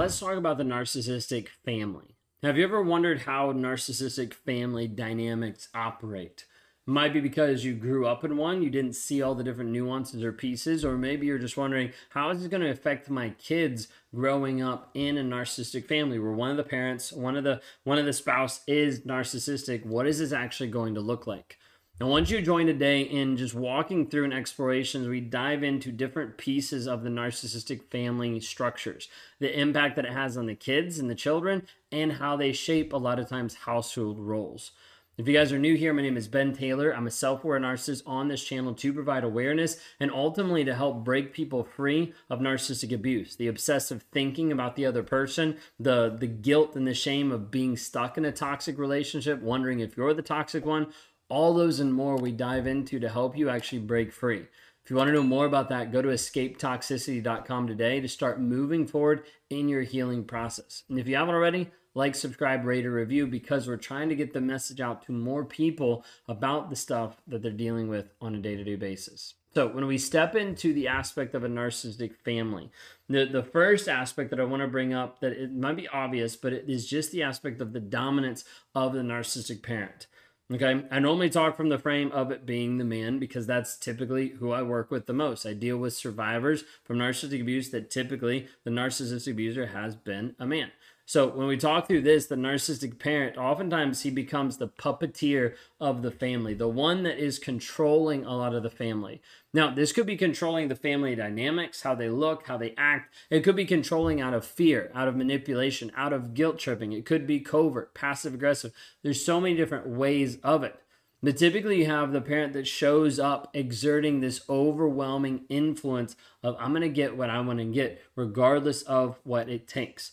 let's talk about the narcissistic family. Have you ever wondered how narcissistic family dynamics operate? Might be because you grew up in one, you didn't see all the different nuances or pieces, or maybe you're just wondering how is it going to affect my kids growing up in a narcissistic family where one of the parents, one of the one of the spouse is narcissistic. What is this actually going to look like? And once you join today in just walking through an explorations, we dive into different pieces of the narcissistic family structures, the impact that it has on the kids and the children, and how they shape a lot of times household roles. If you guys are new here, my name is Ben Taylor. I'm a self aware narcissist on this channel to provide awareness and ultimately to help break people free of narcissistic abuse, the obsessive thinking about the other person, the, the guilt and the shame of being stuck in a toxic relationship, wondering if you're the toxic one, all those and more we dive into to help you actually break free. If you want to know more about that, go to escapetoxicity.com today to start moving forward in your healing process. And if you haven't already, like, subscribe, rate, or review because we're trying to get the message out to more people about the stuff that they're dealing with on a day to day basis. So, when we step into the aspect of a narcissistic family, the, the first aspect that I want to bring up that it might be obvious, but it is just the aspect of the dominance of the narcissistic parent. Okay. I normally talk from the frame of it being the man because that's typically who I work with the most. I deal with survivors from narcissistic abuse that typically the narcissistic abuser has been a man. So when we talk through this, the narcissistic parent, oftentimes he becomes the puppeteer of the family, the one that is controlling a lot of the family. Now, this could be controlling the family dynamics, how they look, how they act. It could be controlling out of fear, out of manipulation, out of guilt tripping. It could be covert, passive aggressive. There's so many different ways of it. But typically, you have the parent that shows up exerting this overwhelming influence of, I'm going to get what I want to get, regardless of what it takes.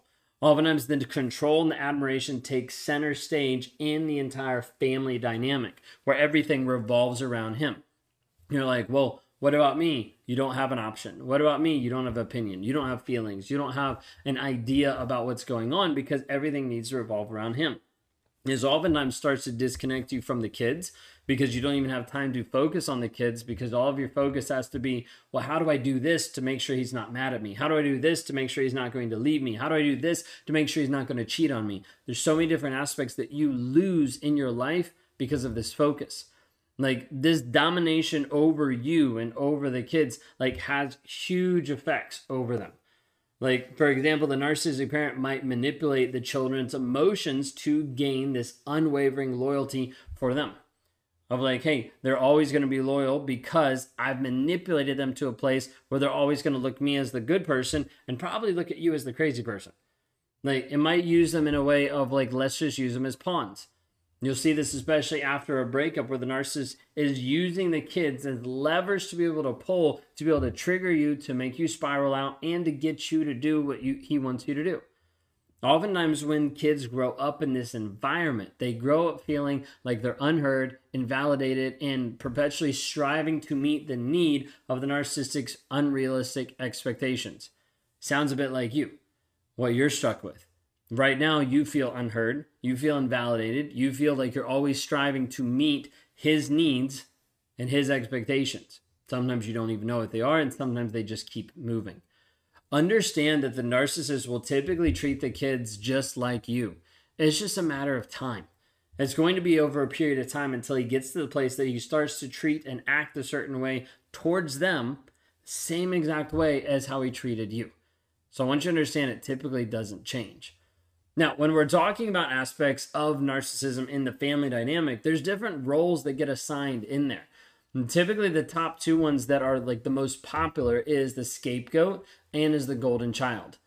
Oftentimes, the control and the admiration take center stage in the entire family dynamic where everything revolves around him. You're like, well, what about me? You don't have an option. What about me? You don't have opinion. You don't have feelings. You don't have an idea about what's going on because everything needs to revolve around him. This oftentimes starts to disconnect you from the kids because you don't even have time to focus on the kids because all of your focus has to be, well, how do I do this to make sure he's not mad at me? How do I do this to make sure he's not going to leave me? How do I do this to make sure he's not going to cheat on me? There's so many different aspects that you lose in your life because of this focus. Like this domination over you and over the kids like has huge effects over them. Like, for example, the narcissistic parent might manipulate the children's emotions to gain this unwavering loyalty for them of like, hey, they're always going to be loyal because I've manipulated them to a place where they're always going to look me as the good person and probably look at you as the crazy person. Like it might use them in a way of like, let's just use them as pawns. You'll see this especially after a breakup where the narcissist is using the kids as levers to be able to pull, to be able to trigger you, to make you spiral out, and to get you to do what you, he wants you to do. Oftentimes, when kids grow up in this environment, they grow up feeling like they're unheard, invalidated, and perpetually striving to meet the need of the narcissistic's unrealistic expectations. Sounds a bit like you, what you're stuck with. Right now, you feel unheard, you feel invalidated, you feel like you're always striving to meet his needs and his expectations. Sometimes you don't even know what they are, and sometimes they just keep moving. Understand that the narcissist will typically treat the kids just like you. It's just a matter of time. It's going to be over a period of time until he gets to the place that he starts to treat and act a certain way towards them, same exact way as how he treated you. So I want you to understand it typically doesn't change. Now, when we're talking about aspects of narcissism in the family dynamic, there's different roles that get assigned in there. And typically, the top two ones that are like the most popular is the scapegoat and is the golden child.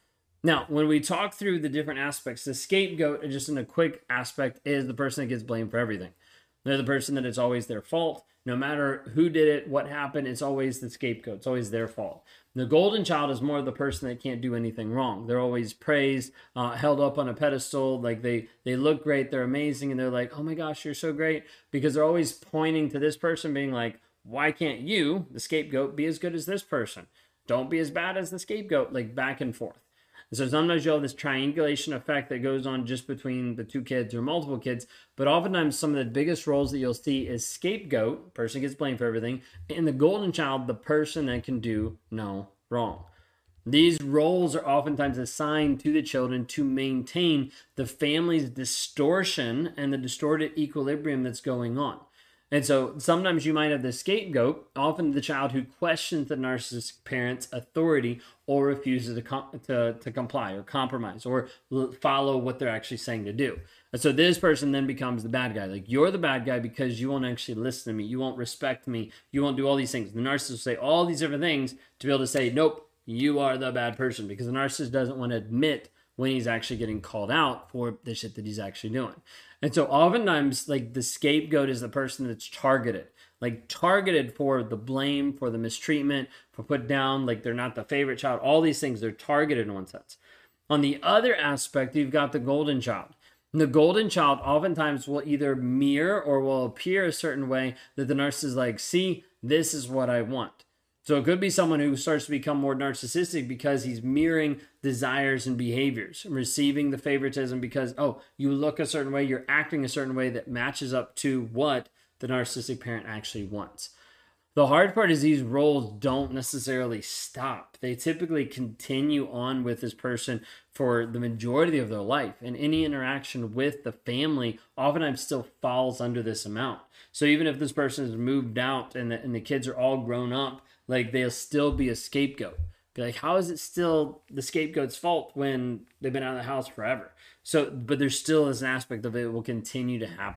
Now, when we talk through the different aspects, the scapegoat, uh, just in a quick aspect, is the person that gets blamed for everything. They're the person that it's always their fault. No matter who did it, what happened, it's always the scapegoat. It's always their fault. The golden child is more the person that can't do anything wrong. They're always praised, uh, held up on a pedestal, like they they look great, they're amazing, and they're like, oh my gosh, you're so great, because they're always pointing to this person, being like, why can't you, the scapegoat, be as good as this person? Don't be as bad as the scapegoat, like back and forth. And so sometimes you'll have this triangulation effect that goes on just between the two kids or multiple kids. But oftentimes, some of the biggest roles that you'll see is scapegoat, person gets blamed for everything, and the golden child, the person that can do no wrong. These roles are oftentimes assigned to the children to maintain the family's distortion and the distorted equilibrium that's going on. And so sometimes you might have the scapegoat, often the child who questions the narcissistic parent's authority or refuses to, com- to, to comply or compromise or follow what they're actually saying to do. And so this person then becomes the bad guy. Like, you're the bad guy because you won't actually listen to me. You won't respect me. You won't do all these things. The narcissist will say all these different things to be able to say, nope, you are the bad person because the narcissist doesn't want to admit when he's actually getting called out for the shit that he's actually doing. And so oftentimes, like the scapegoat is the person that's targeted, like targeted for the blame, for the mistreatment, for put down, like they're not the favorite child, all these things, they're targeted in one sense. On the other aspect, you've got the golden child. And the golden child oftentimes will either mirror or will appear a certain way that the nurse is like, see, this is what I want. So it could be someone who starts to become more narcissistic because he's mirroring desires and behaviors, receiving the favoritism because, oh, you look a certain way, you're acting a certain way that matches up to what the narcissistic parent actually wants. The hard part is these roles don't necessarily stop. They typically continue on with this person for the majority of their life. And any interaction with the family oftentimes still falls under this amount. So even if this person has moved out and the, and the kids are all grown up, like they'll still be a scapegoat. Be like, how is it still the scapegoat's fault when they've been out of the house forever? So, but there still is an aspect of it will continue to happen.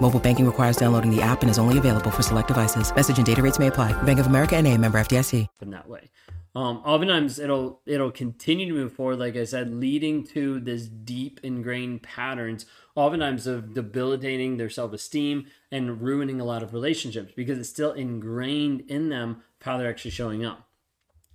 Mobile banking requires downloading the app and is only available for select devices. Message and data rates may apply. Bank of America and a member FDIC. In that way. Um, oftentimes it'll it'll continue to move forward, like I said, leading to this deep ingrained patterns, oftentimes of debilitating their self-esteem and ruining a lot of relationships because it's still ingrained in them how they're actually showing up.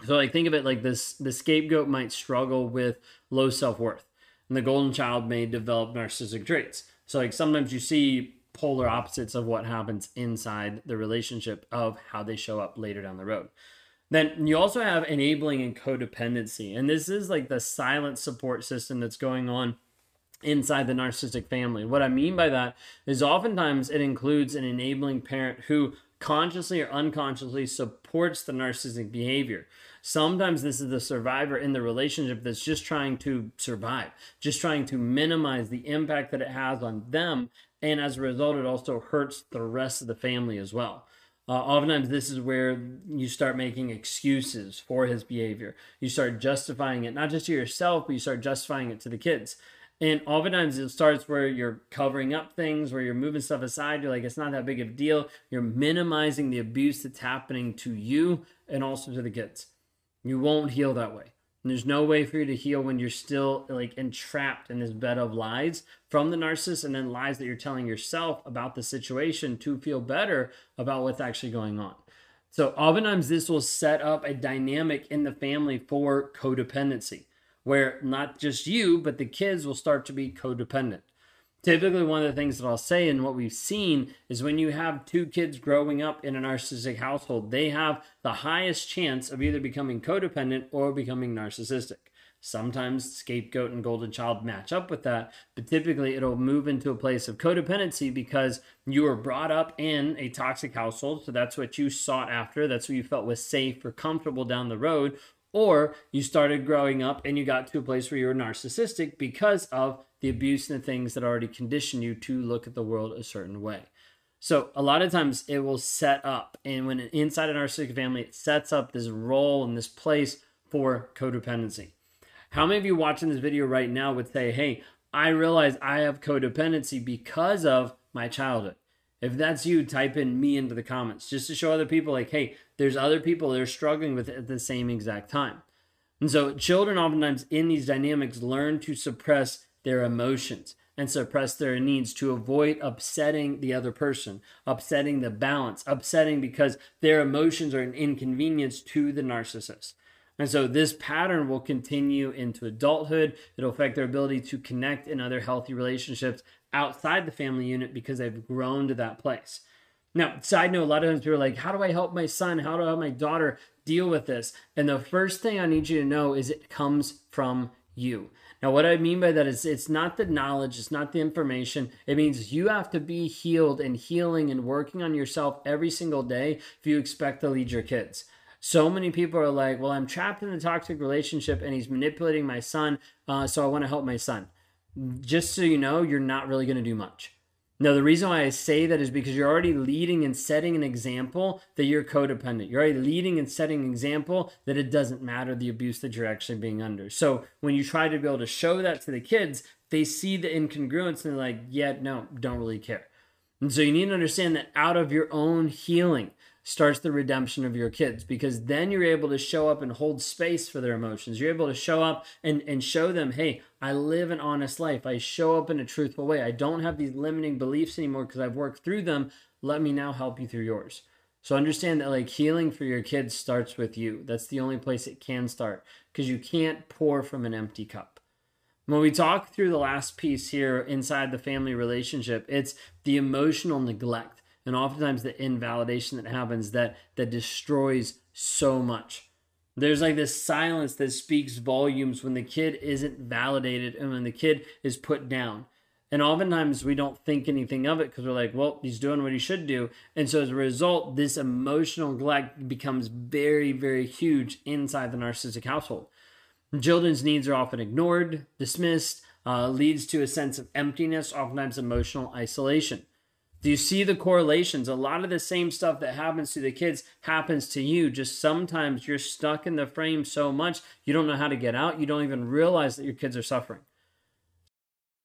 So like think of it like this the scapegoat might struggle with low self-worth and the golden child may develop narcissistic traits. So like sometimes you see polar opposites of what happens inside the relationship of how they show up later down the road. Then you also have enabling and codependency. And this is like the silent support system that's going on inside the narcissistic family. What I mean by that is oftentimes it includes an enabling parent who consciously or unconsciously supports the narcissistic behavior. Sometimes this is the survivor in the relationship that's just trying to survive, just trying to minimize the impact that it has on them. And as a result, it also hurts the rest of the family as well. Uh, oftentimes, this is where you start making excuses for his behavior. You start justifying it, not just to yourself, but you start justifying it to the kids. And oftentimes it starts where you're covering up things, where you're moving stuff aside. You're like, it's not that big of a deal. You're minimizing the abuse that's happening to you and also to the kids. You won't heal that way. And there's no way for you to heal when you're still like entrapped in this bed of lies from the narcissist and then lies that you're telling yourself about the situation to feel better about what's actually going on. So oftentimes this will set up a dynamic in the family for codependency where not just you, but the kids will start to be codependent. Typically, one of the things that I'll say and what we've seen is when you have two kids growing up in a narcissistic household, they have the highest chance of either becoming codependent or becoming narcissistic. Sometimes scapegoat and golden child match up with that, but typically it'll move into a place of codependency because you were brought up in a toxic household. So that's what you sought after. That's what you felt was safe or comfortable down the road. Or you started growing up and you got to a place where you were narcissistic because of the abuse and the things that already conditioned you to look at the world a certain way. So a lot of times it will set up, and when inside a narcissistic family, it sets up this role and this place for codependency. How many of you watching this video right now would say, "Hey, I realize I have codependency because of my childhood. If that's you, type in me into the comments just to show other people, like, hey, there's other people that are struggling with it at the same exact time. And so, children oftentimes in these dynamics learn to suppress their emotions and suppress their needs to avoid upsetting the other person, upsetting the balance, upsetting because their emotions are an inconvenience to the narcissist. And so this pattern will continue into adulthood. It'll affect their ability to connect in other healthy relationships outside the family unit because they've grown to that place. Now, side note, a lot of times people are like, how do I help my son? How do I help my daughter deal with this? And the first thing I need you to know is it comes from you. Now, what I mean by that is it's not the knowledge, it's not the information. It means you have to be healed and healing and working on yourself every single day if you expect to lead your kids. So many people are like, well, I'm trapped in a toxic relationship and he's manipulating my son, uh, so I want to help my son. Just so you know, you're not really going to do much. Now, the reason why I say that is because you're already leading and setting an example that you're codependent. You're already leading and setting an example that it doesn't matter the abuse that you're actually being under. So when you try to be able to show that to the kids, they see the incongruence and they're like, yeah, no, don't really care. And so you need to understand that out of your own healing, starts the redemption of your kids because then you're able to show up and hold space for their emotions. You're able to show up and, and show them, hey, I live an honest life. I show up in a truthful way. I don't have these limiting beliefs anymore because I've worked through them. Let me now help you through yours. So understand that like healing for your kids starts with you. That's the only place it can start because you can't pour from an empty cup. When we talk through the last piece here inside the family relationship, it's the emotional neglect and oftentimes the invalidation that happens that that destroys so much. There's like this silence that speaks volumes when the kid isn't validated and when the kid is put down. And oftentimes we don't think anything of it because we're like well he's doing what he should do. And so as a result this emotional neglect becomes very very huge inside the narcissistic household. Children's needs are often ignored dismissed uh, leads to a sense of emptiness oftentimes emotional isolation do you see the correlations? A lot of the same stuff that happens to the kids happens to you. Just sometimes you're stuck in the frame so much you don't know how to get out. You don't even realize that your kids are suffering.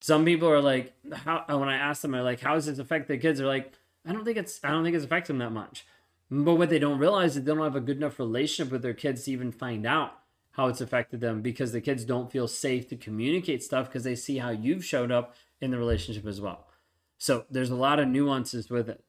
Some people are like, how, uh, when I ask them, they're like, how does this affect the kids? They're like, I don't think it's, I don't think it's affecting them that much. But what they don't realize is they don't have a good enough relationship with their kids to even find out how it's affected them because the kids don't feel safe to communicate stuff because they see how you've showed up in the relationship as well. So there's a lot of nuances with it.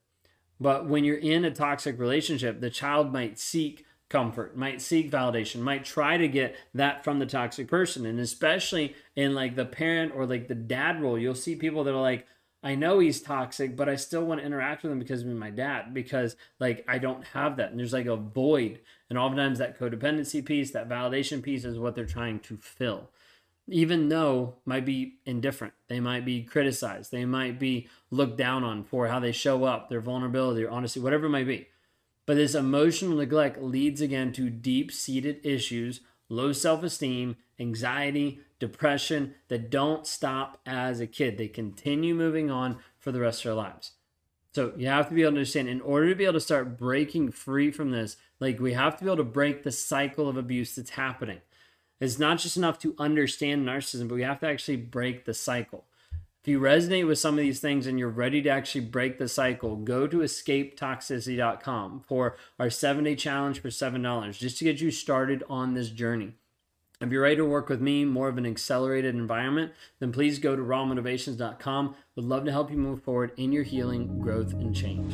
But when you're in a toxic relationship, the child might seek comfort, might seek validation, might try to get that from the toxic person. And especially in like the parent or like the dad role, you'll see people that are like, I know he's toxic, but I still want to interact with him because of my dad, because like I don't have that. And there's like a void. And oftentimes that codependency piece, that validation piece is what they're trying to fill. Even though might be indifferent. They might be criticized. They might be looked down on for how they show up, their vulnerability, or honesty, whatever it might be. But this emotional neglect leads again to deep seated issues, low self esteem, anxiety, depression that don't stop as a kid. They continue moving on for the rest of their lives. So you have to be able to understand in order to be able to start breaking free from this, like we have to be able to break the cycle of abuse that's happening. It's not just enough to understand narcissism, but we have to actually break the cycle. If you resonate with some of these things and you're ready to actually break the cycle, go to escapetoxicity.com for our seven day challenge for $7 just to get you started on this journey. If you're ready to work with me, more of an accelerated environment, then please go to rawmotivations.com. Would love to help you move forward in your healing, growth, and change.